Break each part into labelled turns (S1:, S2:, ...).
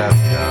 S1: yeah.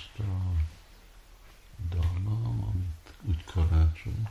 S1: Azt a dallam, amit úgy karácsony,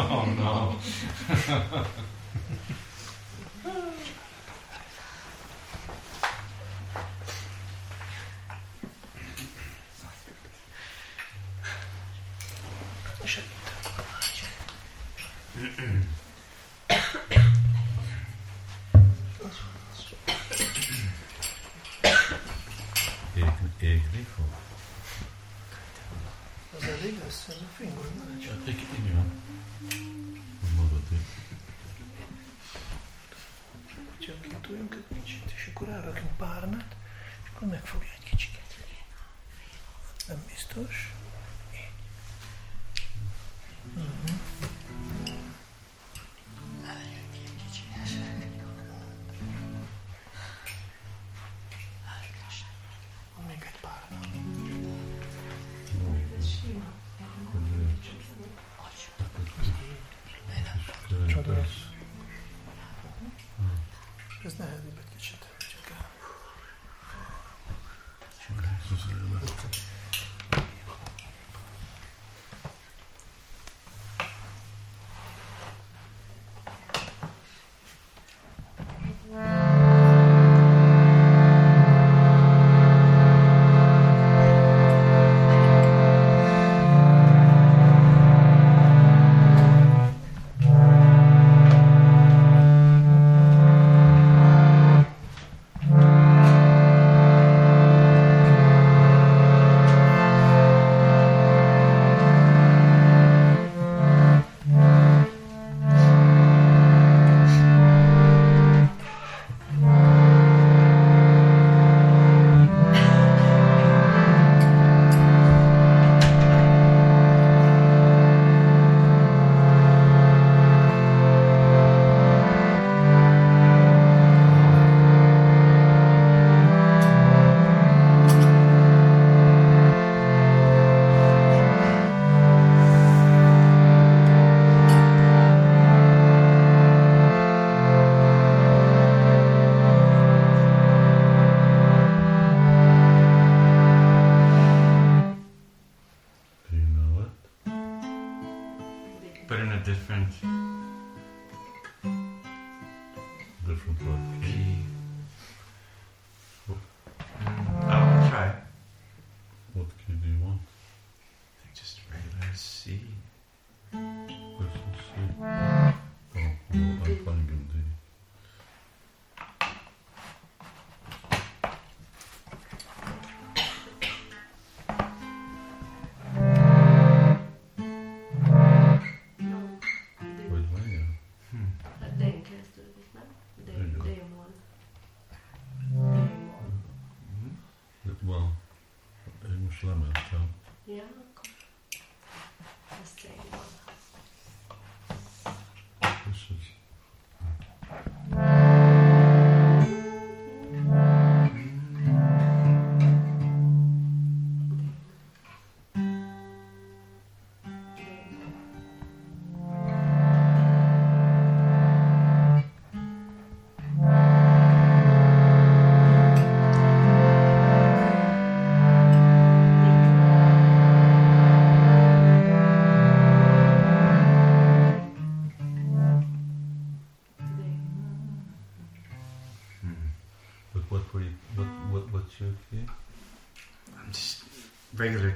S2: Oh no.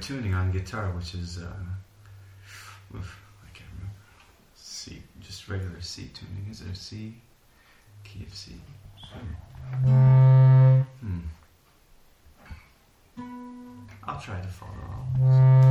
S3: tuning on guitar, which is uh, oof, I can't remember. C, just regular C tuning. Is it a C key of C? Hmm. I'll try to follow all.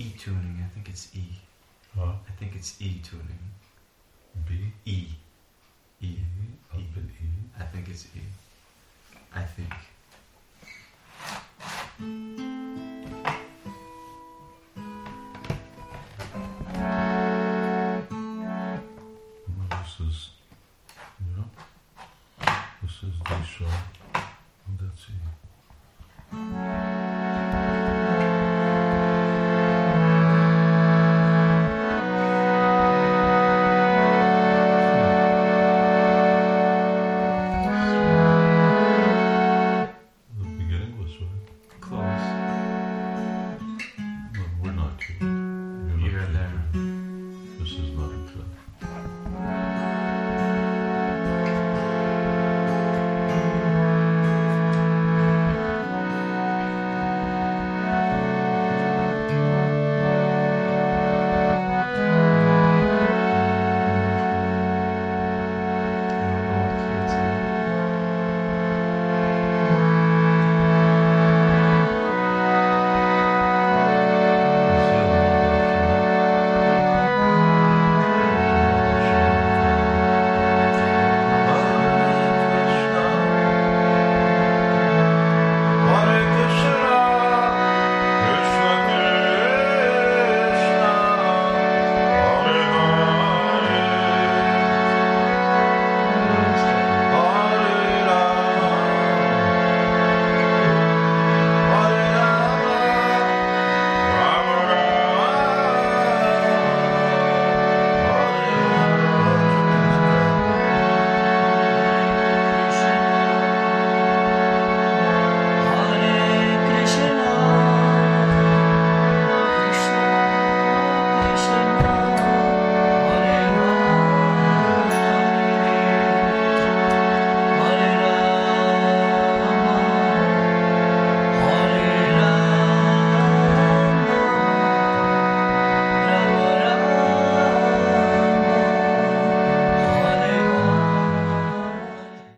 S3: E tuning. I think it's E.
S2: Huh?
S3: I think it's E tuning.
S2: B?
S3: E. E.
S2: E? Up E?
S3: I think it's E. I think.